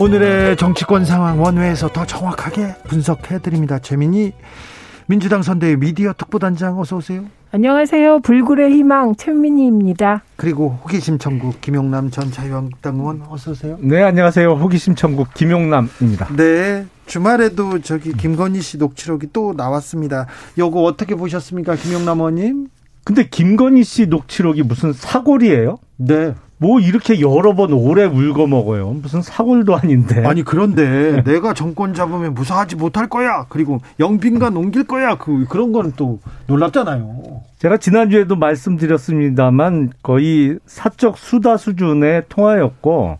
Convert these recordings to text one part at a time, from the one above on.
오늘의 정치권 상황 원회에서 더 정확하게 분석해 드립니다. 최민희 민주당 선대위 미디어 특보단장 어서 오세요. 안녕하세요. 불굴의 희망 최민희입니다. 그리고 호기심 천국 김용남 전 자유한국당 의원 어서 오세요. 네, 안녕하세요. 호기심 천국 김용남입니다. 네. 주말에도 저기 김건희 씨 녹취록이 또 나왔습니다. 요거 어떻게 보셨습니까? 김용남 의원님? 근데 김건희 씨 녹취록이 무슨 사골이에요? 네. 뭐 이렇게 여러 번 오래 울고 먹어요. 무슨 사골도 아닌데. 아니 그런데 내가 정권 잡으면 무사하지 못할 거야. 그리고 영빈관 옮길 거야. 그 그런 거는 또 놀랍잖아요. 제가 지난주에도 말씀드렸습니다만 거의 사적 수다 수준의 통화였고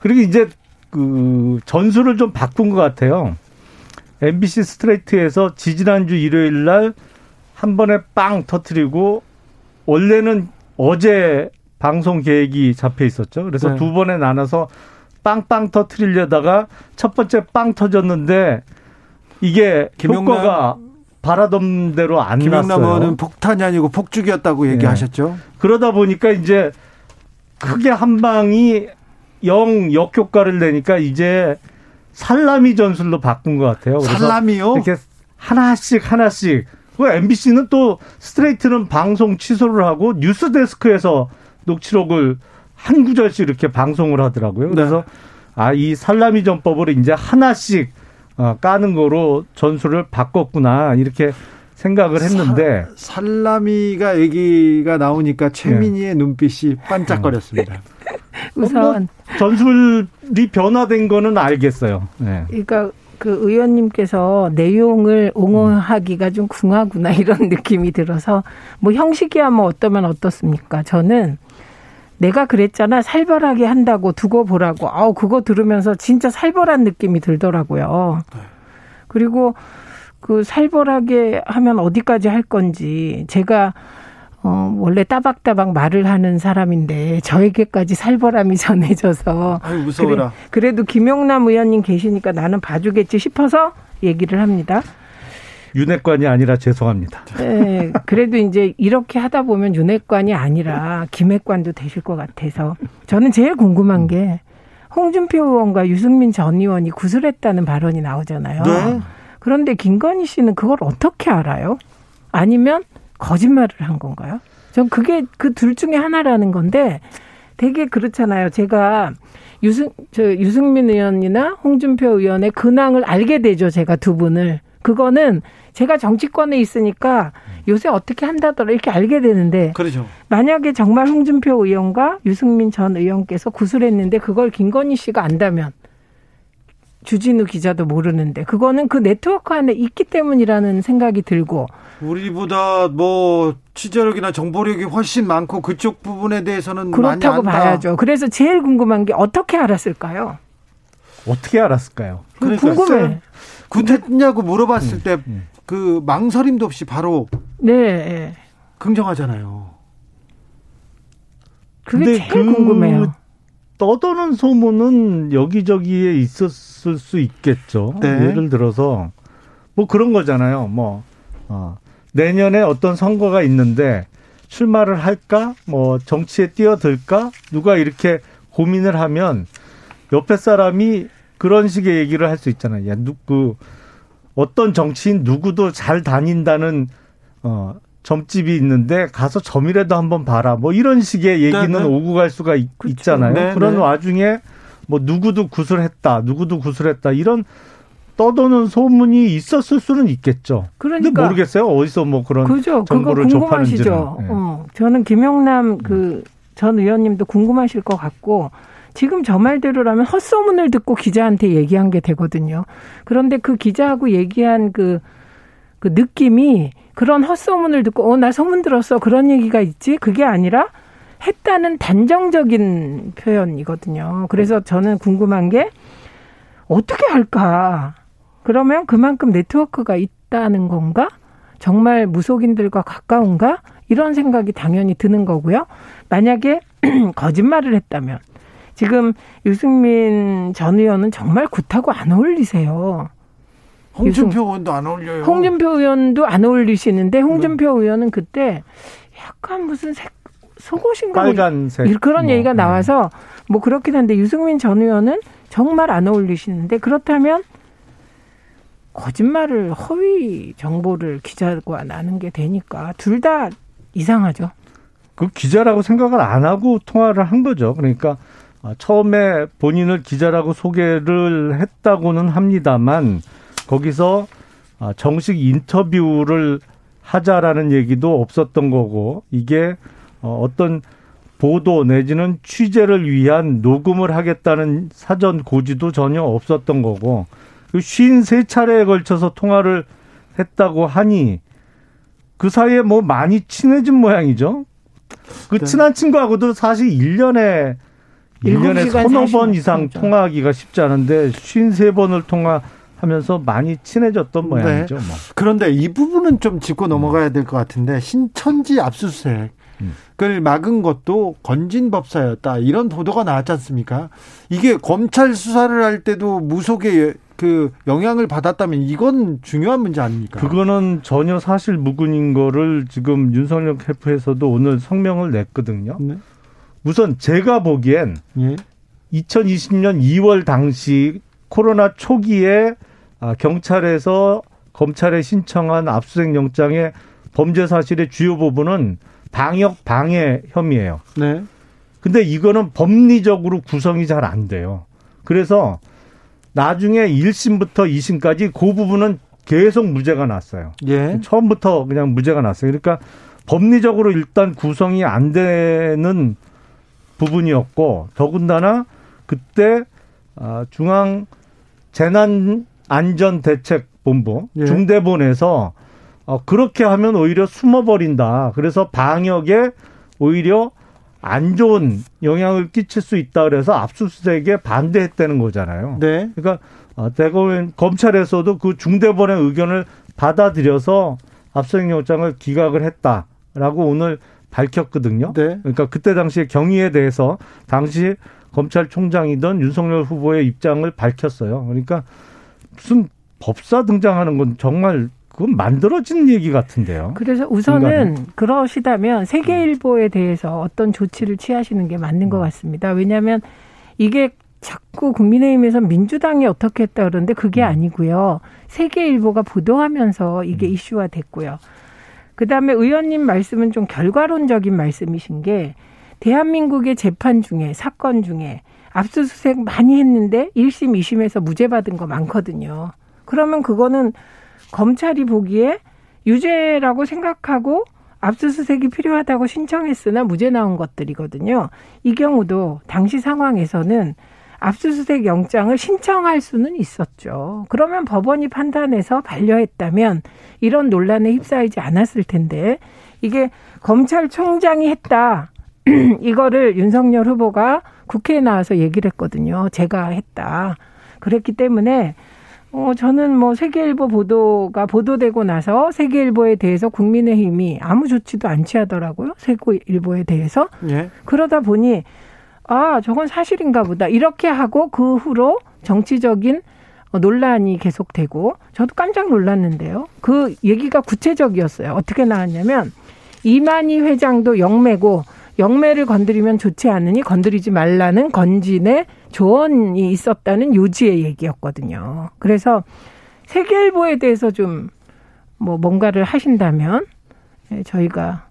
그리고 이제 그 전술을 좀 바꾼 것 같아요. MBC 스트레이트에서 지지난주 일요일 날 한 번에 빵 터트리고 원래는 어제 방송 계획이 잡혀 있었죠. 그래서 네. 두 번에 나눠서 빵빵 터트리려다가 첫 번째 빵 터졌는데 이게 김용남, 효과가 바라던 대로 안 김용남 났어요. 김용남 의원은 폭탄이 아니고 폭죽이었다고 네. 얘기하셨죠. 그러다 보니까 이제 크게 한 방이 영 역효과를 내니까 이제 살라미 전술로 바꾼 것 같아요. 살라미요? 이렇게 하나씩 하나씩. 그 MBC는 또 스트레이트는 방송 취소를 하고 뉴스 데스크에서 녹취록을 한 구절씩 이렇게 방송을 하더라고요. 네. 그래서 네. 아, 이 살라미 전법으로 이제 하나씩 어, 까는 거로 전술을 바꿨구나. 이렇게 생각을 했는데 사, 살라미가 얘기가 나오니까 최민희의 네. 눈빛이 반짝거렸습니다. 우선 뭐 전술이 변화된 거는 알겠어요. 네. 그러니까 그 의원님께서 내용을 옹호하기가 좀 궁하구나 이런 느낌이 들어서 뭐 형식이야 뭐 어떠면 어떻습니까? 저는 내가 그랬잖아 살벌하게 한다고 두고 보라고 아우 그거 들으면서 진짜 살벌한 느낌이 들더라고요. 네. 그리고 그 살벌하게 하면 어디까지 할 건지 제가 어, 원래 따박따박 말을 하는 사람인데 저에게까지 살벌함이 전해져서 아유, 무서워라. 그래, 도 김용남 의원님 계시니까 나는 봐주겠지 싶어서 얘기를 합니다. 윤핵관이 아니라 죄송합니다. 네, 그래도 이제 이렇게 하다 보면 윤핵관이 아니라 김핵관도 되실 것 같아서 저는 제일 궁금한 게 홍준표 의원과 유승민 전 의원이 구술했다는 발언이 나오잖아요. 네. 그런데 김건희 씨는 그걸 어떻게 알아요? 아니면 거짓말을 한 건가요? 전 그게 그 둘 중에 하나라는 건데 되게 그렇잖아요. 제가 유승 저 유승민 의원이나 홍준표 의원의 근황을 알게 되죠. 제가 두 분을 그거는 제가 정치권에 있으니까 요새 어떻게 한다더라 이렇게 알게 되는데 그렇죠. 만약에 정말 홍준표 의원과 유승민 전 의원께서 구술했는데 그걸 김건희 씨가 안다면 주진우 기자도 모르는데 그거는 그 네트워크 안에 있기 때문이라는 생각이 들고 우리보다 뭐 취재력이나 정보력이 훨씬 많고 그쪽 부분에 대해서는 그렇다고 봐야죠. 그래서 제일 궁금한 게 어떻게 알았을까요? 어떻게 알았을까요? 그러니까 궁금해. 군했냐고 물어봤을 음, 때 그 음. 망설임도 없이 바로 네 긍정하잖아요. 그게 제일 그 궁금해요. 떠도는 소문은 여기저기에 있었을 수 있겠죠. 네. 예를 들어서 뭐 그런 거잖아요. 뭐 어, 내년에 어떤 선거가 있는데 출마를 할까? 뭐 정치에 뛰어들까? 누가 이렇게 고민을 하면 옆에 사람이 그런 식의 얘기를 할 수 있잖아요. 야, 누구 그 어떤 정치인 누구도 잘 다닌다는 어 점집이 있는데 가서 점이라도 한번 봐라. 뭐 이런 식의 얘기는 네, 네. 오고 갈 수가 있, 그렇죠. 잖아요 네, 그런 네. 와중에 뭐 누구도 구술했다, 누구도 구술했다 이런 떠도는 소문이 있었을 수는 있겠죠. 그러니까 근데 모르겠어요. 어디서 뭐 그런 그죠. 정보를 접하는지는. 네. 어, 저는 김영남 그 전 의원님도 궁금하실 것 같고 지금 저 말대로라면 헛소문을 듣고 기자한테 얘기한 게 되거든요. 그런데 그 기자하고 얘기한 그, 그 느낌이 그런 헛소문을 듣고, 어, 나 소문 들었어. 그런 얘기가 있지? 그게 아니라 했다는 단정적인 표현이거든요. 그래서 저는 궁금한 게 어떻게 할까? 그러면 그만큼 네트워크가 있다는 건가? 정말 무속인들과 가까운가? 이런 생각이 당연히 드는 거고요. 만약에 거짓말을 했다면 지금 유승민 전 의원은 정말 굿하고 안 어울리세요. 홍준표 의원도 안 어울려요. 홍준표 의원도 안 어울리시는데 홍준표 네. 의원은 그때 약간 무슨 색 속옷인가 뭐 빨간색 그런 뭐, 얘기가 네. 나와서 뭐 그렇긴 한데 유승민 전 의원은 정말 안 어울리시는데 그렇다면 거짓말을 허위 정보를 기자가 나는 게 되니까 둘 다 이상하죠. 그 기자라고 생각을 안 하고 통화를 한 거죠. 그러니까 처음에 본인을 기자라고 소개를 했다고는 합니다만 거기서 정식 인터뷰를 하자라는 얘기도 없었던 거고 이게 어, 어떤 보도 내지는 취재를 위한 녹음을 하겠다는 사전 고지도 전혀 없었던 거고 쉰세 차례에 걸쳐서 통화를 했다고 하니 그 사이에 뭐 많이 친해진 모양이죠. 그 네. 친한 친구하고도 사실 1년에 1년에 서너 번 이상 그렇죠. 통화하기가 쉽지 않은데 53번을 통화하면서 많이 친해졌던 네. 모양이죠. 뭐. 그런데 이 부분은 좀 짚고 넘어가야 될 것 같은데 신천지 압수수색 그걸 막은 것도 건진법사였다 이런 보도가 나왔지 않습니까? 이게 검찰 수사를 할 때도 무속의 그 영향을 받았다면 이건 중요한 문제 아닙니까? 그거는 전혀 사실 무근인 거를 지금 윤석열 캠프에서도 오늘 성명을 냈거든요. 네. 우선 제가 보기엔 예. 2020년 2월 당시 코로나 초기에 아, 경찰에서 검찰에 신청한 압수수색 영장의 범죄 사실의 주요 부분은 방역 방해 혐의예요. 네. 근데 이거는 법리적으로 구성이 잘 안 돼요. 그래서 나중에 1심부터 2심까지 그 부분은 계속 무죄가 났어요. 예. 처음부터 그냥 무죄가 났어요. 그러니까 법리적으로 일단 구성이 안 되는 부분이었고 더군다나 그때 아, 중앙 재난 안전 대책 본부 예. 중대본에서 어, 그렇게 하면 오히려 숨어버린다. 그래서 방역에 오히려 안 좋은 영향을 끼칠 수 있다 그래서 압수수색에 반대했다는 거잖아요. 네. 그러니까 어, 대검 검찰에서도 그 중대본의 의견을 받아들여서 압수수색 영장을 기각을 했다라고 오늘 밝혔거든요. 네. 그러니까 그때 당시에 경위에 대해서 당시 검찰총장이던 윤석열 후보의 입장을 밝혔어요. 그러니까 무슨 법사 등장하는 건 정말 그건 만들어진 얘기 같은데요. 그래서 우선은 중간에. 그러시다면 세계일보에 대해서 어떤 조치를 취하시는 게 맞는 것 음. 같습니다. 왜냐하면 이게 자꾸 국민의힘에서 민주당이 어떻게 했다 그러는데 그게 음. 아니고요. 세계일보가 보도하면서 이게 음. 이슈화 됐고요. 그다음에 의원님 말씀은 좀 결과론적인 말씀이신 게 대한민국의 재판 중에 사건 중에 압수수색 많이 했는데 1심, 2심에서 무죄 받은 거 많거든요. 그러면 그거는 검찰이 보기에 유죄라고 생각하고 압수수색이 필요하다고 신청했으나 무죄 나온 것들이거든요. 이 경우도 당시 상황에서는 압수수색 영장을 신청할 수는 있었죠. 그러면 법원이 판단해서 반려했다면 이런 논란에 휩싸이지 않았을 텐데 이게 검찰총장이 했다. 이거를 윤석열 후보가 국회에 나와서 얘기를 했거든요. 제가 했다. 그랬기 때문에 어, 저는 뭐 세계일보 보도가 보도되고 나서 세계일보에 대해서 국민의힘이 아무 조치도 안 취하더라고요. 세계일보에 대해서. 예. 그러다 보니 아, 저건 사실인가 보다. 이렇게 하고 그 후로 정치적인 논란이 계속되고 저도 깜짝 놀랐는데요. 그 얘기가 구체적이었어요. 어떻게 나왔냐면 이만희 회장도 영매고 영매를 건드리면 좋지 않으니 건드리지 말라는 건진의 조언이 있었다는 요지의 얘기였거든요. 그래서 세계일보에 대해서 좀 뭐 뭔가를 하신다면 예, 저희가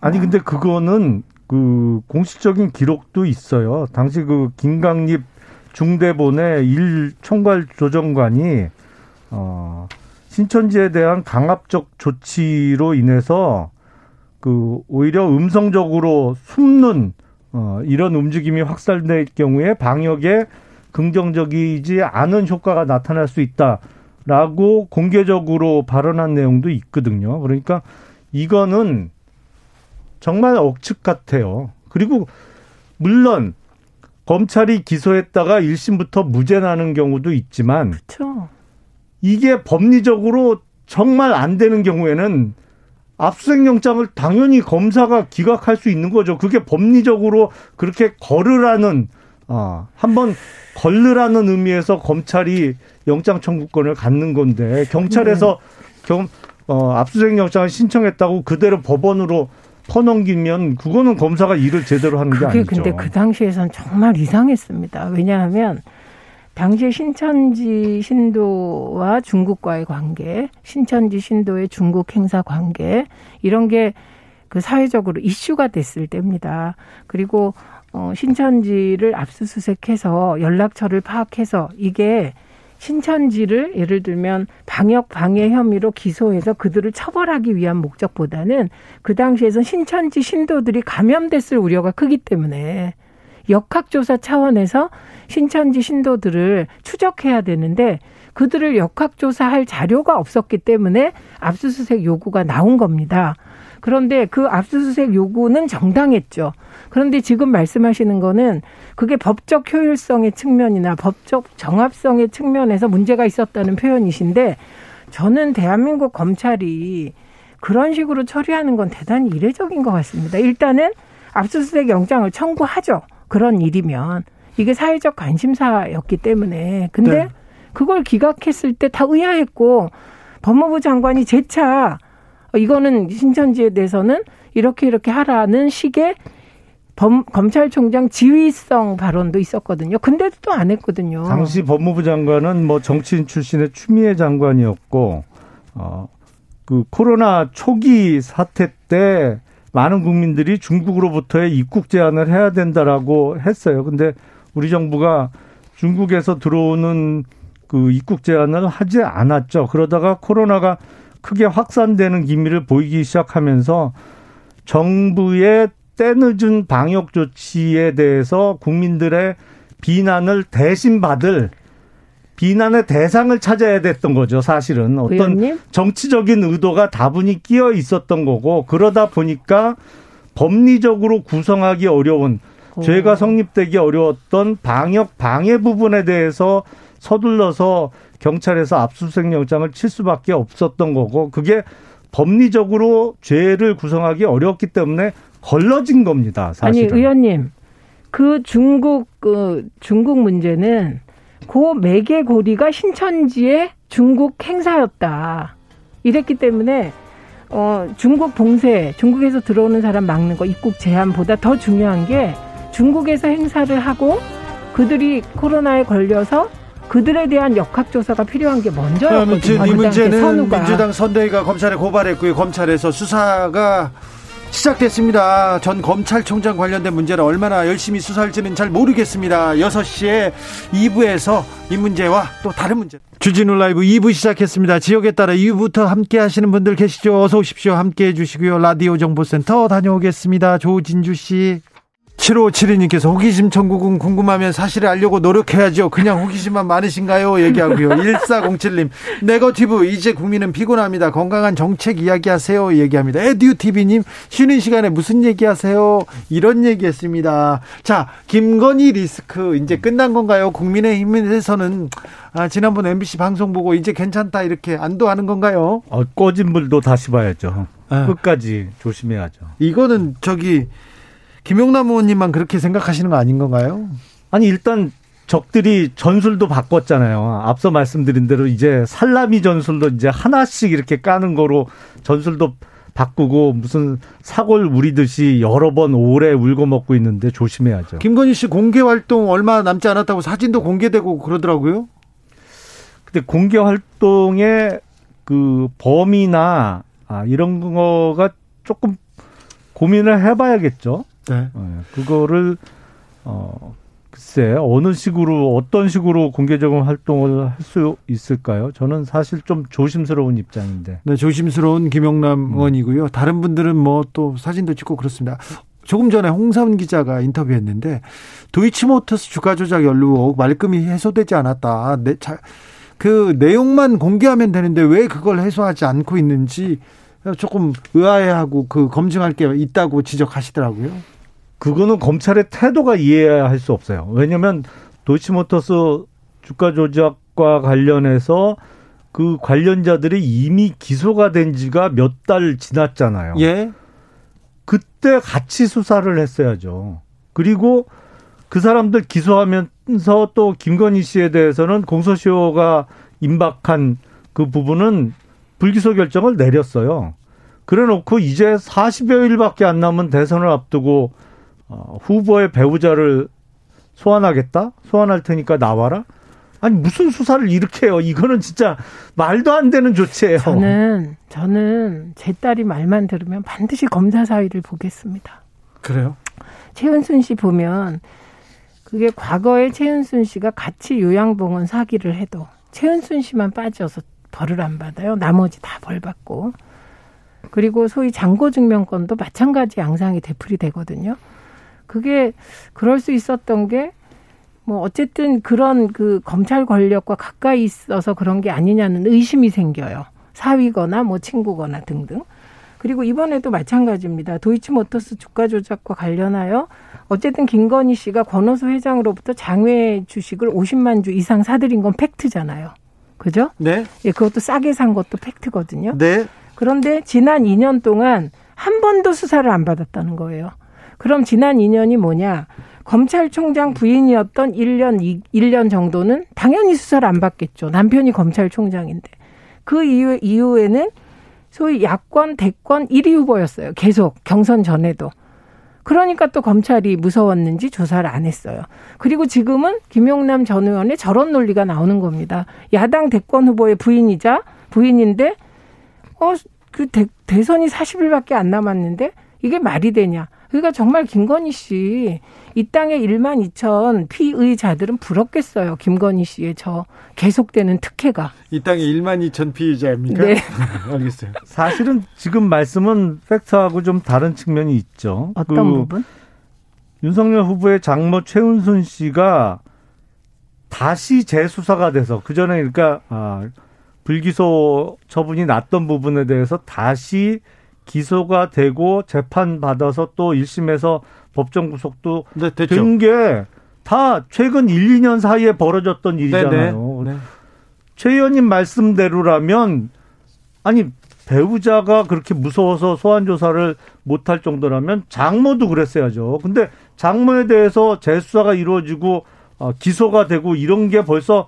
아니 근데 그거는 그 공식적인 기록도 있어요. 당시 그 김강립 중대본의 일 총괄 조정관이 어 신천지에 대한 강압적 조치로 인해서 그 오히려 음성적으로 숨는 어, 이런 움직임이 확산될 경우에 방역에 긍정적이지 않은 효과가 나타날 수 있다라고 공개적으로 발언한 내용도 있거든요. 그러니까 이거는 정말 억측 같아요. 그리고 물론 검찰이 기소했다가 1심부터 무죄 나는 경우도 있지만 그렇죠. 이게 법리적으로 정말 안 되는 경우에는 압수수색 영장을 당연히 검사가 기각할 수 있는 거죠. 그게 법리적으로 그렇게 걸으라는 아, 한번 걸르라는 의미에서 검찰이 영장 청구권을 갖는 건데 경찰에서 네. 경 어, 압수수색 영장을 신청했다고 그대로 법원으로 퍼넘기면 그거는 검사가 일을 제대로 하는 게 아니죠. 근데 그 당시에선 정말 이상했습니다. 왜냐하면 당시에 신천지 신도와 중국과의 관계, 신천지 신도의 중국 행사 관계 이런 게 그 사회적으로 이슈가 됐을 때입니다. 그리고 어 신천지를 압수수색해서 연락처를 파악해서 이게 신천지를 예를 들면 방역 방해 혐의로 기소해서 그들을 처벌하기 위한 목적보다는 그 당시에선 신천지 신도들이 감염됐을 우려가 크기 때문에 역학조사 차원에서 신천지 신도들을 추적해야 되는데 그들을 역학조사할 자료가 없었기 때문에 압수수색 요구가 나온 겁니다. 그런데 그 압수수색 요구는 정당했죠. 그런데 지금 말씀하시는 거는 그게 법적 효율성의 측면이나 법적 정합성의 측면에서 문제가 있었다는 표현이신데 저는 대한민국 검찰이 그런 식으로 처리하는 건 대단히 이례적인 것 같습니다. 일단은 압수수색 영장을 청구하죠. 그런 일이면 이게 사회적 관심사였기 때문에 근데 네. 그걸 기각했을 때 다 의아했고 법무부 장관이 재차 이거는 신천지에 대해서는 이렇게 이렇게 하라는 식의 범, 검찰총장 지휘성 발언도 있었거든요. 근데도 또 안 했거든요. 당시 법무부 장관은 뭐 정치인 출신의 추미애 장관이었고, 어, 그 코로나 초기 사태 때 많은 국민들이 중국으로부터의 입국 제한을 해야 된다라고 했어요. 근데 우리 정부가 중국에서 들어오는 그 입국 제한을 하지 않았죠. 그러다가 코로나가 크게 확산되는 기미를 보이기 시작하면서 정부의 때늦은 방역 조치에 대해서 국민들의 비난을 대신 받을 비난의 대상을 찾아야 됐던 거죠, 사실은. 어떤 의원님? 정치적인 의도가 다분히 끼어 있었던 거고, 그러다 보니까 법리적으로 구성하기 어려운, 오. 죄가 성립되기 어려웠던 방역 방해 부분에 대해서 서둘러서 경찰에서 압수수색 영장을 칠 수밖에 없었던 거고, 그게 법리적으로 죄를 구성하기 어렵기 때문에 걸러진 겁니다. 사실은. 아니 의원님 그 중국 그 중국 문제는 고 매개 고리가 신천지의 중국 행사였다. 이랬기 때문에 어 중국 봉쇄, 중국에서 들어오는 사람 막는 거 입국 제한보다 더 중요한 게 중국에서 행사를 하고 그들이 코로나에 걸려서 그들에 대한 역학조사가 필요한 게 먼저였거든요. 이 문제는 선우가. 민주당 선대위가 검찰에 고발했고요. 검찰에서 수사가 시작됐습니다. 전 검찰총장 관련된 문제를 얼마나 열심히 수사할지는 잘 모르겠습니다. 6시에 2부에서 이 문제와 또 다른 문제. 주진우 라이브 2부 시작했습니다. 지역에 따라 2부부터 함께 하시는 분들 계시죠? 어서 오십시오. 함께 해주시고요. 라디오 정보센터 다녀오겠습니다. 조진주 씨. 7572님께서 호기심 천국은 궁금하면 사실을 알려고 노력해야죠. 그냥 호기심만 많으신가요? 얘기하고요. 1407님, 네거티브, 이제 국민은 피곤합니다. 건강한 정책 이야기하세요. 얘기합니다. 에듀TV님, 쉬는 시간에 무슨 얘기하세요? 이런 얘기 했습니다. 자, 김건희 리스크, 이제 끝난 건가요? 국민의힘에서는, 아, 지난번 MBC 방송 보고 이제 괜찮다, 이렇게 안도하는 건가요? 어, 꺼진 불도 다시 봐야죠. 아. 끝까지 조심해야죠. 이거는 저기, 김용남 의원님만 그렇게 생각하시는 거 아닌 건가요? 아니 일단 적들이 전술도 바꿨잖아요. 앞서 말씀드린 대로 이제 살라미 전술도 이제 하나씩 이렇게 까는 거로 전술도 바꾸고 무슨 사골 우리듯이 여러 번 오래 울고 먹고 있는데 조심해야죠. 김건희 씨 공개 활동 얼마 남지 않았다고 사진도 공개되고 그러더라고요. 근데 공개 활동의 그 범위나 아 이런 거가 조금 고민을 해봐야겠죠. 네. 네. 그거를 어 글쎄 어느 식으로 어떤 식으로 공개적인 활동을 할 수 있을까요? 저는 사실 좀 조심스러운 입장인데. 네, 조심스러운 김영남 음. 의원이고요. 다른 분들은 뭐 또 사진도 찍고 그렇습니다. 조금 전에 홍사훈 기자가 인터뷰했는데 도이치모터스 주가 조작 연루 말끔히 해소되지 않았다. 네, 자, 그 내용만 공개하면 되는데 왜 그걸 해소하지 않고 있는지 조금 의아해하고 그 검증할 게 있다고 지적하시더라고요. 그거는 검찰의 태도가 이해할 수 없어요. 왜냐하면 도이치모터스 주가 조작과 관련해서 그 관련자들이 이미 기소가 된 지가 몇 달 지났잖아요. 예. 그때 같이 수사를 했어야죠. 그리고 그 사람들 기소하면서 또 김건희 씨에 대해서는 공소시효가 임박한 그 부분은 불기소 결정을 내렸어요. 그래 놓고 이제 40여 일밖에 안 남은 대선을 앞두고 어, 후보의 배우자를 소환하겠다? 소환할 테니까 나와라? 아니 무슨 수사를 이렇게 해요? 이거는 진짜 말도 안 되는 조치예요. 저는 저는 제 딸이 말만 들으면 반드시 검사 사위를 보겠습니다. 그래요? 최은순 씨 보면 그게 과거에 최은순 씨가 같이 요양봉원 사기를 해도 최은순 씨만 빠져서 벌을 안 받아요. 나머지 다 벌 받고. 그리고 소위 잔고 증명권도 마찬가지 양상이 되풀이 되거든요. 그게 그럴 수 있었던 게 뭐 어쨌든 그런 그 검찰 권력과 가까이 있어서 그런 게 아니냐는 의심이 생겨요. 사위거나 뭐 친구거나 등등. 그리고 이번에도 마찬가지입니다. 도이치모터스 주가 조작과 관련하여 어쨌든 김건희 씨가 권오수 회장으로부터 장외 주식을 50만 주 이상 사들인 건 팩트잖아요. 그죠? 네. 예, 그것도 싸게 산 것도 팩트거든요. 네. 그런데 지난 2년 동안 한 번도 수사를 안 받았다는 거예요. 그럼 지난 2년이 뭐냐? 검찰총장 부인이었던 1년, 1년 정도는 당연히 수사를 안 받겠죠. 남편이 검찰총장인데. 그 이후, 이후에는 소위 야권, 대권 1위 후보였어요. 계속 경선 전에도. 그러니까 또 검찰이 무서웠는지 조사를 안 했어요. 그리고 지금은 김용남 전 의원의 저런 논리가 나오는 겁니다. 야당 대권 후보의 부인이자 부인인데 어, 그 대, 대선이 40일밖에 안 남았는데 이게 말이 되냐. 그러니까 정말 김건희 씨, 이 땅에 1만 2천 피의자들은 부럽겠어요. 김건희 씨의 저 계속되는 특혜가. 이 땅에 1만 2천 피의자입니까? 네. 알겠어요. 사실은 지금 말씀은 팩트하고 좀 다른 측면이 있죠. 어떤 그 부분? 윤석열 후보의 장모 최은순 씨가 다시 재수사가 돼서 그 전에 그러니까 아, 불기소 처분이 났던 부분에 대해서 다시 기소가 되고 재판 받아서 또 1심에서 법정 구속도 네, 됐죠. 된게 다 최근 1, 2년 사이에 벌어졌던 일이잖아요. 네, 네. 최 의원님 말씀대로라면 아니 배우자가 그렇게 무서워서 소환 조사를 못할 정도라면 장모도 그랬어야죠. 근데 장모에 대해서 재수사가 이루어지고 어, 기소가 되고 이런 게 벌써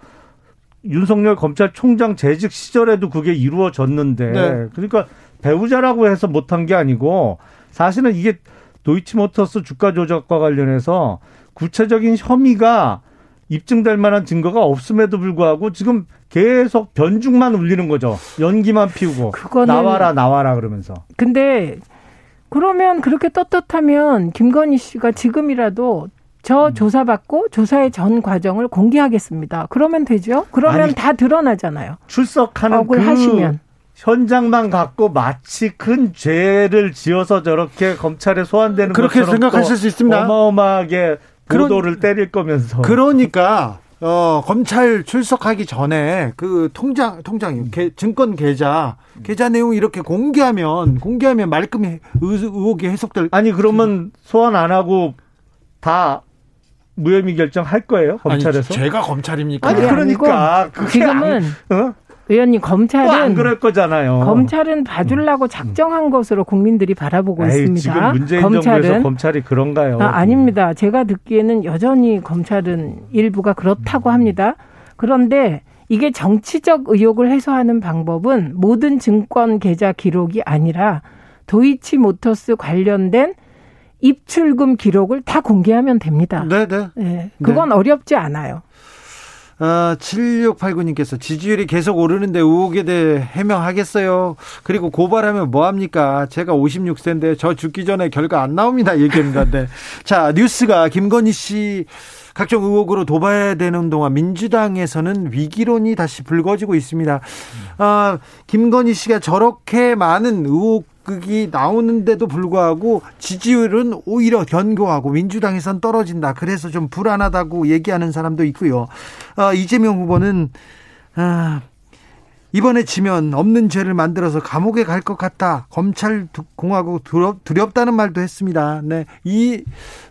윤석열 검찰총장 재직 시절에도 그게 이루어졌는데 네. 그러니까 배우자라고 해서 못한 게 아니고 사실은 이게 도이치모터스 주가 조작과 관련해서 구체적인 혐의가 입증될 만한 증거가 없음에도 불구하고 지금 계속 변죽만 울리는 거죠. 연기만 피우고 그거는- 나와라 나와라 그러면서. 근데 그러면 그렇게 떳떳하면 김건희 씨가 지금이라도 저 조사받고 조사의 전 과정을 공개하겠습니다. 그러면 되죠? 그러면 아니, 다 드러나잖아요. 출석하는 그 억울하시면. 현장만 갖고 마치 큰 죄를 지어서 저렇게 검찰에 소환되는 그렇게 것처럼 생각하실 또수 있습니다. 어마어마하게 그런- 보도를 때릴 거면서. 그러니까 어, 검찰 출석하기 전에 그 통장 통장 계, 증권 계좌 계좌 내용 이렇게 공개하면 공개하면 말끔히 의, 의혹이 해석될 아니 그러면 소환 안 하고 다 무혐의 결정할 거예요 검찰에서? 아니, 제가 검찰입니까? 아니, 그러니까 아니고 그게 지금은 어? 의원님 검찰은 그럴 거잖아요. 검찰은 봐주려고 작정한 것으로 국민들이 바라보고 에이, 있습니다. 지금 문재인 정부에서 검찰은 검찰이 그런가요? 아, 아닙니다. 제가 듣기에는 여전히 검찰은 일부가 그렇다고 합니다. 그런데 이게 정치적 의혹을 해소하는 방법은 모든 증권 계좌 기록이 아니라 도이치 모터스 관련된 입출금 기록을 다 공개하면 됩니다. 네, 네. 예, 그건 어렵지 않아요. 어, 7689님께서 지지율이 계속 오르는데 의혹에 대해 해명하겠어요. 그리고 고발하면 뭐합니까? 제가 56세인데 저 죽기 전에 결과 안 나옵니다. 얘기합니다. 네. 자, 뉴스가 김건희 씨 각종 의혹으로 도발되는 동안 민주당에서는 위기론이 다시 불거지고 있습니다. 아, 김건희 씨가 저렇게 많은 의혹 이 나오는데도 불구하고 지지율은 오히려 견고하고 민주당에선 떨어진다. 그래서 좀 불안하다고 얘기하는 사람도 있고요. 아, 이재명 후보는 아, 이번에 지면 없는 죄를 만들어서 감옥에 갈 것 같다. 검찰 공화국 두렵, 두렵다는 말도 했습니다. 네. 이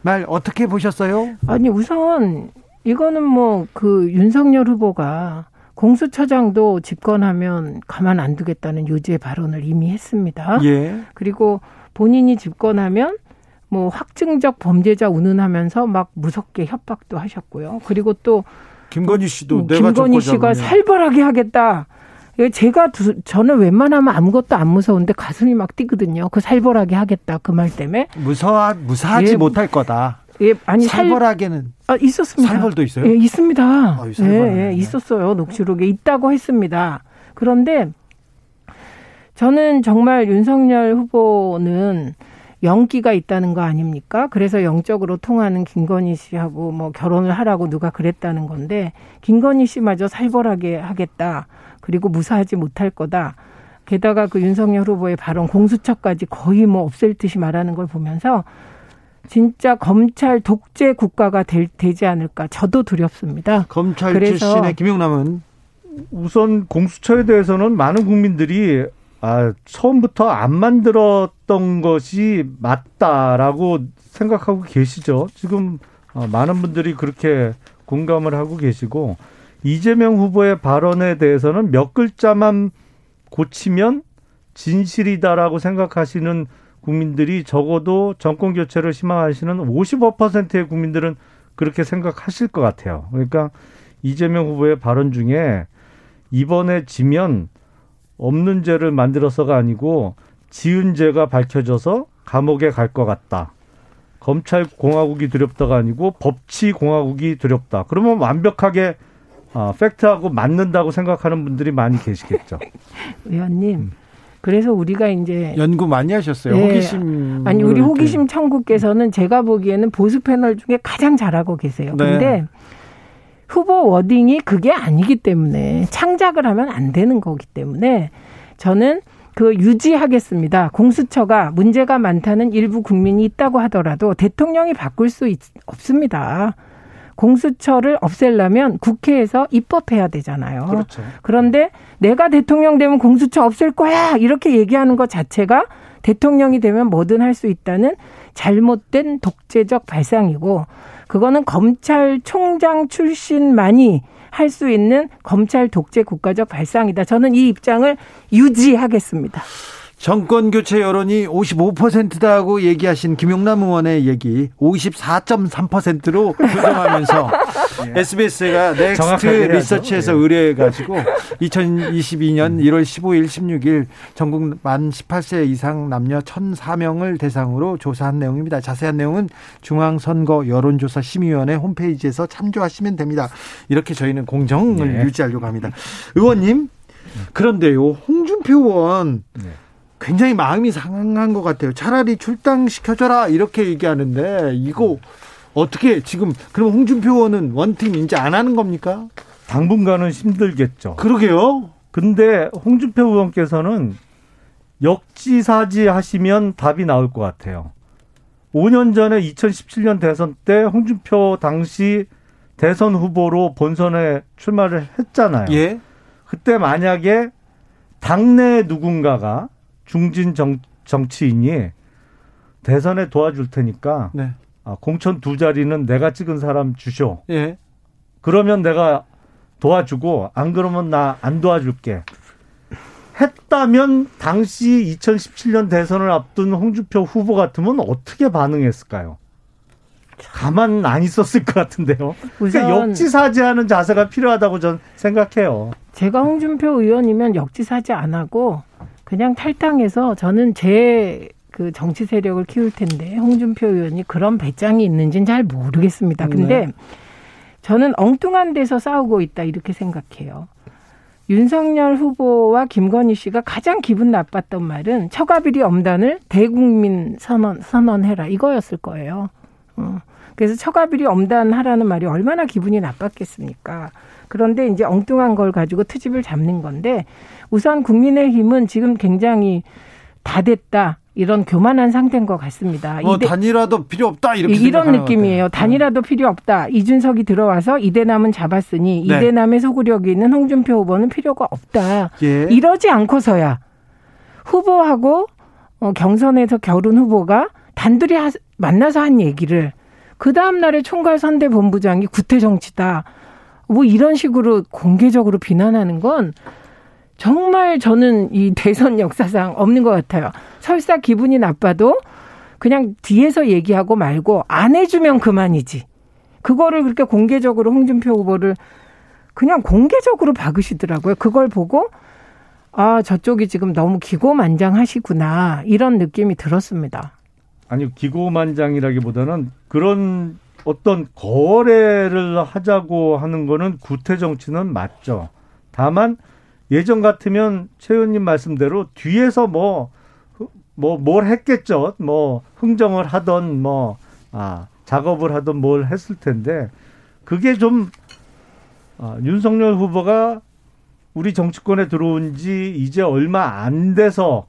말 어떻게 보셨어요? 아니, 우선 이거는 뭐 그 윤석열 후보가 공수처장도 집권하면 가만 안 두겠다는 요지의 발언을 이미 했습니다. 예. 그리고 본인이 집권하면 뭐 확증적 범죄자 운운하면서 막 무섭게 협박도 하셨고요. 그리고 또 김건희 씨도 음, 김건희 씨가 살벌하게 하겠다. 제가 두, 저는 웬만하면 아무것도 안 무서운데 가슴이 막 뛰거든요. 그 살벌하게 하겠다 그 말 때문에 무서워 무사하지 예, 못할 거다. 예, 아니 살벌하게는 아 있었습니다. 살벌도 있어요? 예, 있습니다. 아, 예, 예, 있었어요. 녹취록에 있다고 했습니다. 그런데 저는 정말 윤석열 후보는 영기가 있다는 거 아닙니까? 그래서 영적으로 통하는 김건희 씨하고 뭐 결혼을 하라고 누가 그랬다는 건데 김건희 씨마저 살벌하게 하겠다. 그리고 무사하지 못할 거다. 게다가 그 윤석열 후보의 발언 공수처까지 거의 뭐 없앨 듯이 말하는 걸 보면서 진짜 검찰 독재 국가가 될, 되지 않을까 저도 두렵습니다. 검찰 그래서 출신의 김용남은 우선 공수처에 대해서는 많은 국민들이 아, 처음부터 안 만들었던 것이 맞다라고 생각하고 계시죠. 지금 어, 많은 분들이 그렇게 공감을 하고 계시고 이재명 후보의 발언에 대해서는 몇 글자만 고치면 진실이다라고 생각하시는 국민들이 적어도 정권 교체를 희망하시는 55%의 국민들은 그렇게 생각하실 것 같아요. 그러니까 이재명 후보의 발언 중에 이번에 지면 없는 죄를 만들어서가 아니고 지은 죄가 밝혀져서 감옥에 갈 것 같다. 검찰 공화국이 두렵다가 아니고 법치 공화국이 두렵다. 그러면 완벽하게 어, 팩트하고 맞는다고 생각하는 분들이 많이 계시겠죠. 의원님. 음. 그래서 우리가 이제 연구 많이 하셨어요. 네. 호기심 아니 우리 호기심 천국께서는 제가 보기에는 보수 패널 중에 가장 잘하고 계세요. 네. 근데 후보 워딩이 그게 아니기 때문에 창작을 하면 안 되는 거기 때문에 저는 그 유지하겠습니다. 공수처가 문제가 많다는 일부 국민이 있다고 하더라도 대통령이 바꿀 수 있, 없습니다. 공수처를 없애려면 국회에서 입법해야 되잖아요. 그렇죠. 그런데 내가 대통령 되면 공수처 없앨 거야 이렇게 얘기하는 것 자체가 대통령이 되면 뭐든 할 수 있다는 잘못된 독재적 발상이고 그거는 검찰총장 출신만이 할 수 있는 검찰 독재 국가적 발상이다. 저는 이 입장을 유지하겠습니다. 정권 교체 여론이 55%다고 얘기하신 김용남 의원의 얘기 54.3%로 조정하면서 예. SBS가 넥스트 리서치에서 예. 의뢰해가지고 2022년 1월 15일, 16일 전국 만 18세 이상 남녀 1,004명을 대상으로 조사한 내용입니다. 자세한 내용은 중앙선거 여론조사 심의위원회 홈페이지에서 참조하시면 됩니다. 이렇게 저희는 공정을 네. 유지하려고 합니다. 의원님 그런데요, 홍준표 의원 네. 굉장히 마음이 상한 것 같아요. 차라리 출당시켜줘라 이렇게 얘기하는데 이거 어떻게 지금 그럼 홍준표 의원은 원팀 이제 안 하는 겁니까? 당분간은 힘들겠죠. 그러게요. 근데 홍준표 의원께서는 역지사지 하시면 답이 나올 것 같아요. 5년 전에 2017년 대선 때 홍준표 당시 대선 후보로 본선에 출마를 했잖아요. 예. 그때 만약에 당내 누군가가 중진 정, 정치인이 대선에 도와줄 테니까 네. 아, 공천 두 자리는 내가 찍은 사람 주쇼. 예. 그러면 내가 도와주고 안 그러면 나 안 도와줄게. 했다면 당시 2017년 대선을 앞둔 홍주표 후보 같으면 어떻게 반응했을까요? 가만 안 있었을 것 같은데요. 그러니까 역지사지하는 자세가 필요하다고 전 생각해요. 제가 홍준표 의원이면 역지사지 안 하고 그냥 탈당해서 저는 제 그 정치 세력을 키울 텐데 홍준표 의원이 그런 배짱이 있는지는 잘 모르겠습니다. 근데 네. 저는 엉뚱한 데서 싸우고 있다 이렇게 생각해요. 윤석열 후보와 김건희 씨가 가장 기분 나빴던 말은 처가비리 엄단을 대국민 선언 선언해라 이거였을 거예요. 어. 그래서 처가비리 엄단하라는 말이 얼마나 기분이 나빴겠습니까? 그런데 이제 엉뚱한 걸 가지고 트집을 잡는 건데 우선 국민의힘은 지금 굉장히 다 됐다. 이런 교만한 상태인 것 같습니다. 뭐 단일화도 필요 없다 이렇게 이런 느낌이에요. 단일화도 필요 없다. 이준석이 들어와서 이대남은 잡았으니 네. 이대남의 소구력이 있는 홍준표 후보는 필요가 없다. 예. 이러지 않고서야 후보하고 어, 경선에서 결혼 후보가 단둘이 하, 만나서 한 얘기를 그 다음 날에 총괄 선대 본부장이 구태 정치다. 뭐 이런 식으로 공개적으로 비난하는 건 정말 저는 이 대선 역사상 없는 것 같아요. 설사 기분이 나빠도 그냥 뒤에서 얘기하고 말고 안 해주면 그만이지. 그거를 그렇게 공개적으로 홍준표 후보를 그냥 공개적으로 박으시더라고요. 그걸 보고 아 저쪽이 지금 너무 기고만장하시구나 이런 느낌이 들었습니다. 아니 기고만장이라기보다는 그런 어떤 거래를 하자고 하는 거는 구태 정치는 맞죠. 다만 예전 같으면 최 의원님 말씀대로 뒤에서 뭐, 뭐, 뭘 했겠죠. 뭐, 흥정을 하던 뭐, 아, 작업을 하던 뭘 했을 텐데, 그게 좀, 아, 윤석열 후보가 우리 정치권에 들어온 지 이제 얼마 안 돼서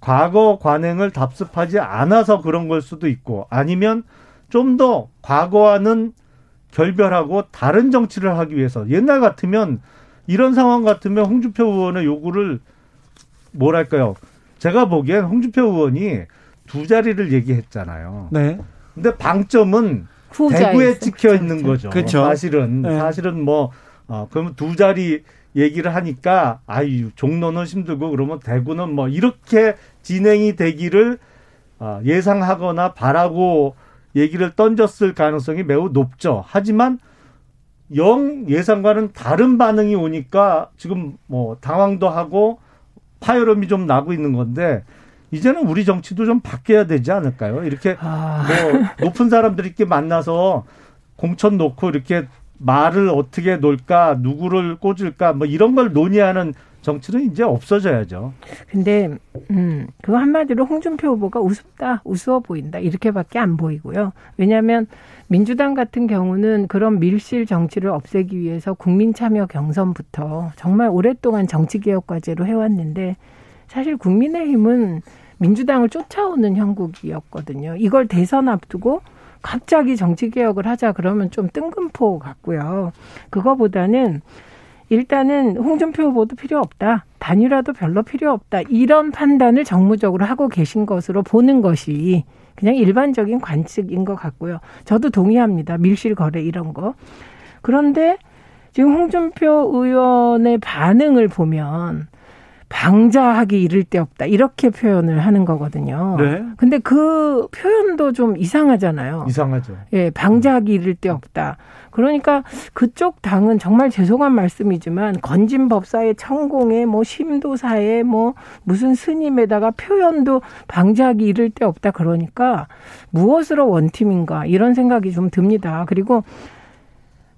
과거 관행을 답습하지 않아서 그런 걸 수도 있고, 아니면 좀 더 과거와는 결별하고 다른 정치를 하기 위해서 옛날 같으면 이런 상황 같으면 홍준표 의원의 요구를 뭐랄까요? 제가 보기엔 홍준표 의원이 두 자리를 얘기했잖아요. 네. 근데 방점은 대구에 찍혀 있는 거죠. 그렇죠. 사실은 네. 사실은 뭐 어, 그러면 두 자리 얘기를 하니까 아유 종로는 힘들고 그러면 대구는 뭐 이렇게 진행이 되기를 어, 예상하거나 바라고 얘기를 던졌을 가능성이 매우 높죠. 하지만 영 예상과는 다른 반응이 오니까 지금 뭐 당황도 하고 파열음이 좀 나고 있는 건데 이제는 우리 정치도 좀 바뀌어야 되지 않을까요? 이렇게 아... 뭐 높은 사람들이 이렇게 만나서 공천 놓고 이렇게 말을 어떻게 놓을까, 누구를 꽂을까, 뭐 이런 걸 논의하는 정치는 이제 없어져야죠. 근데 음, 그 한마디로 홍준표 후보가 우습다, 우스워 보인다 이렇게밖에 안 보이고요. 왜냐하면 민주당 같은 경우는 그런 밀실 정치를 없애기 위해서 국민 참여 경선부터 정말 오랫동안 정치 개혁 과제로 해왔는데 사실 국민의힘은 민주당을 쫓아오는 형국이었거든요. 이걸 대선 앞두고 갑자기 정치 개혁을 하자 그러면 좀 뜬금포 같고요. 그거보다는 일단은 홍준표 후보도 필요 없다. 단일화도 별로 필요 없다. 이런 판단을 정무적으로 하고 계신 것으로 보는 것이 그냥 일반적인 관측인 것 같고요. 저도 동의합니다. 밀실 거래 이런 거. 그런데 지금 홍준표 의원의 반응을 보면 방자하기 이를 데 없다. 이렇게 표현을 하는 거거든요. 네. 근데 그 표현도 좀 이상하잖아요. 이상하죠. 예, 방자하기 이를 데 없다. 그러니까 그쪽 당은 정말 죄송한 말씀이지만 건진 법사의 천공에 뭐 심도사에 뭐 무슨 스님에다가 표현도 방자하기 이를 데 없다. 그러니까 무엇으로 원팀인가 이런 생각이 좀 듭니다. 그리고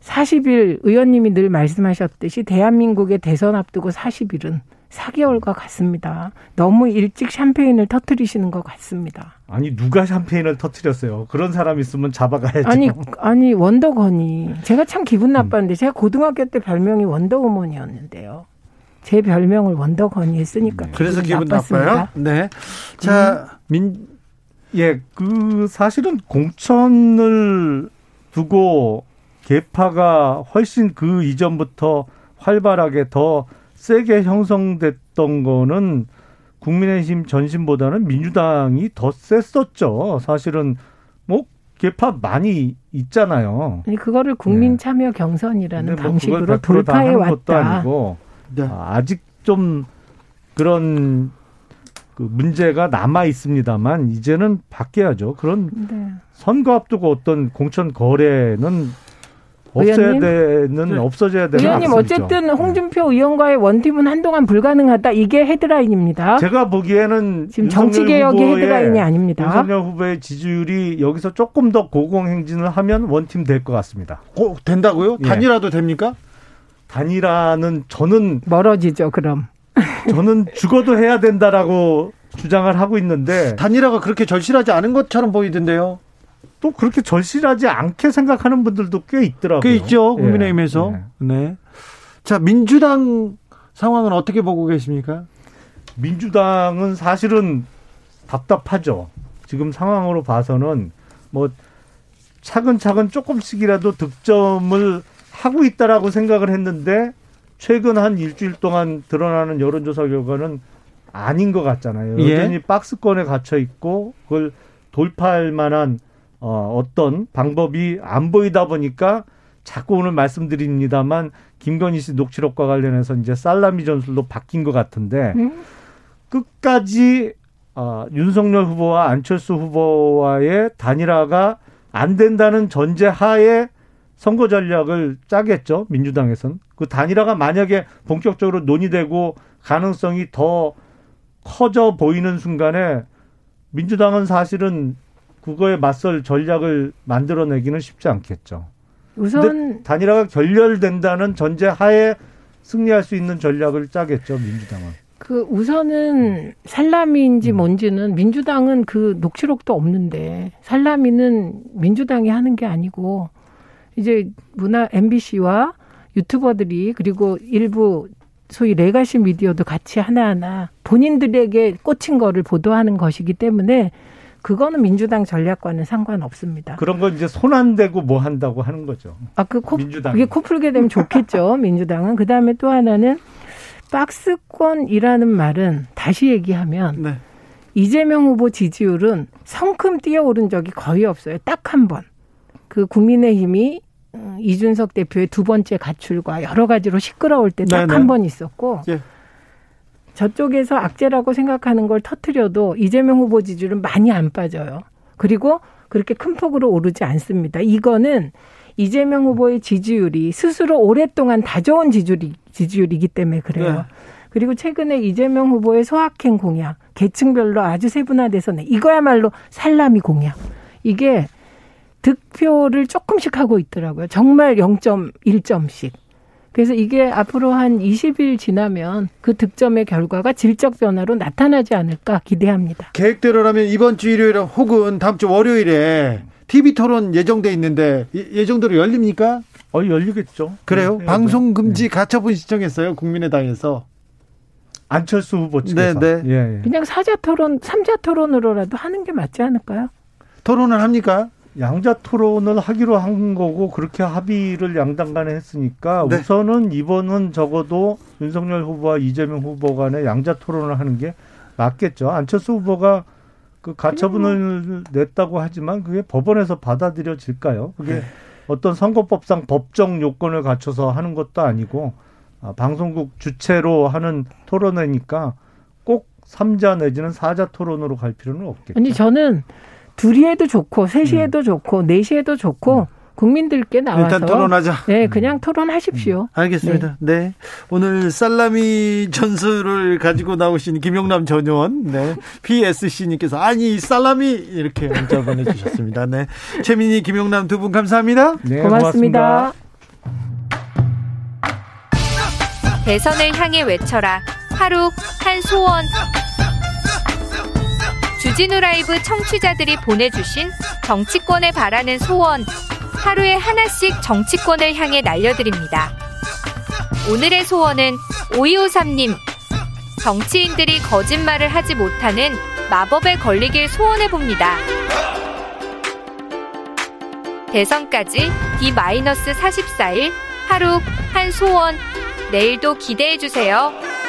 40일 의원님이 늘 말씀하셨듯이 대한민국의 대선 앞두고 40일은 4개월과 같습니다. 너무 일찍 샴페인을 터트리시는 것 같습니다. 아니 누가 샴페인을 터트렸어요? 그런 사람 있으면 잡아가야죠. 아니 아니 원더건이 제가 참 기분 음. 나빴는데 제가 고등학교 때 별명이 원더우먼이었는데요. 제 별명을 원더건이 했으니까. 음. 그래서 기분 나빴습니다. 나빠요? 네. 자, 음. 민, 예, 그, 사실은 공천을 두고 개파가 훨씬 그 이전부터 활발하게 더 세게 형성됐던 거는 국민의힘 전신보다는 민주당이 더 셌었죠. 사실은 뭐 개파 많이 있잖아요. 아니 그거를 국민 네. 참여 경선이라는 뭐 방식으로 돌파해 왔다. 아니고 네. 아 직 좀 그런 그 문제가 남아 있습니다만 이제는 바뀌어야죠. 그런 네. 선거 앞두고 어떤 공천 거래는 없어야 되는 네. 없어져야 되는 의원님 어쨌든 홍준표 의원과의 원팀은 한동안 불가능하다. 이게 헤드라인입니다. 제가 보기에는 지금 정치 개혁이 헤드라인이 아닙니다. 윤석열 후보의 지지율이 여기서 조금 더 고공행진을 하면 원팀 될 것 같습니다. 어, 된다고요? 예. 단일화도 됩니까? 단일화는 저는 멀어지죠. 그럼 저는 죽어도 해야 된다라고 주장을 하고 있는데 단일화가 그렇게 절실하지 않은 것처럼 보이던데요. 또 그렇게 절실하지 않게 생각하는 분들도 꽤 있더라고요. 꽤 있죠. 예. 국민의힘에서. 예. 네. 자, 민주당 상황은 어떻게 보고 계십니까? 민주당은 사실은 답답하죠. 지금 상황으로 봐서는 뭐 차근차근 조금씩이라도 득점을 하고 있다라고 생각을 했는데 최근 한 일주일 동안 드러나는 여론조사 결과는 아닌 것 같잖아요. 예. 여전히 박스권에 갇혀 있고 그걸 돌파할 만한 어, 어떤 방법이 안 보이다 보니까 자꾸 오늘 말씀드립니다만 김건희 씨 녹취록과 관련해서 이제 살라미 전술로 바뀐 것 같은데 음? 끝까지 어, 윤석열 후보와 안철수 후보와의 단일화가 안 된다는 전제 하에 선거 전략을 짜겠죠 민주당에선 그 단일화가 만약에 본격적으로 논의되고 가능성이 더 커져 보이는 순간에 민주당은 사실은 그거에 맞설 전략을 만들어내기는 쉽지 않겠죠. 우선 단일화가 결렬된다는 전제 하에 승리할 수 있는 전략을 짜겠죠 민주당은. 그 우선은 살라미인지 음. 뭔지는 민주당은 그 녹취록도 없는데 살라미는 민주당이 하는 게 아니고 이제 문화 MBC와 유튜버들이 그리고 일부 소위 레가시 미디어도 같이 하나하나 본인들에게 꽂힌 거를 보도하는 것이기 때문에 그거는 민주당 전략과는 상관없습니다. 그런 건 이제 손 안 대고 뭐 한다고 하는 거죠. 아, 그 코, 민주당. 그게 코 풀게 되면 좋겠죠. 민주당은. 그 다음에 또 하나는 박스권이라는 말은 다시 얘기하면 네. 이재명 후보 지지율은 성큼 뛰어오른 적이 거의 없어요. 딱 한 번. 그 국민의힘이 어, 이준석 대표의 두 번째 가출과 여러 가지로 시끄러울 때 딱 한번 네, 네. 있었고 예. 저쪽에서 악재라고 생각하는 걸 터트려도 이재명 후보 지지율은 많이 안 빠져요. 그리고 그렇게 큰 폭으로 오르지 않습니다. 이거는 이재명 후보의 지지율이 스스로 오랫동안 다져온 지지율이, 지지율이기 때문에 그래요. 네. 그리고 최근에 이재명 후보의 소확행 공약, 계층별로 아주 세분화돼서 내 이거야말로 살라미 공약. 이게 득표를 조금씩 하고 있더라고요. 정말 0.1점씩. 그래서 이게 앞으로 한 20일 지나면 그 득점의 결과가 질적 변화로 나타나지 않을까 기대합니다. 계획대로라면 이번 주 일요일 혹은 다음 주 월요일에 TV 토론 예정돼 있는데 예정대로 열립니까? 어 열리겠죠. 그래요? 네, 방송 네. 금지 네. 가처분 신청했어요 국민의당에서. 안철수 후보 측에서. 네, 네. 예, 예. 그냥 사자 토론, 삼자 토론으로라도 하는 게 맞지 않을까요? 토론을 합니까? 양자 토론을 하기로 한 거고 그렇게 합의를 양당 간에 했으니까 네. 우선은 이번은 적어도 윤석열 후보와 이재명 후보 간에 양자 토론을 하는 게 맞겠죠. 안철수 후보가 그 가처분을 냈다고 하지만 그게 법원에서 받아들여질까요? 그게 네. 어떤 선거법상 법정 요건을 갖춰서 하는 것도 아니고 아, 방송국 주체로 하는 토론회니까 꼭 3자 내지는 4자 토론으로 갈 필요는 없겠죠. 아니 저는 둘이 해도 좋고 셋이 해도 음. 좋고 넷이 해도 좋고 음. 국민들께 나와서 일단 토론하자. 네, 그냥 토론하십시오. 음. 알겠습니다. 네. 네. 오늘 살라미 전술을 가지고 나오신 김용남 전 의원, 네. PSC님께서 아니 살라미 이렇게 문자 보내 주셨습니다. 네. 최민희, 김용남 두 분 감사합니다. 네, 고맙습니다. 고맙습니다. 대선을 향해 외쳐라. 하루 한 소원. 주진우 라이브 청취자들이 보내주신 정치권에 바라는 소원 하루에 하나씩 정치권을 향해 날려드립니다. 오늘의 소원은 5253님 정치인들이 거짓말을 하지 못하는 마법에 걸리길 소원해봅니다. 대선까지 D-44일 하루 한 소원 내일도 기대해주세요.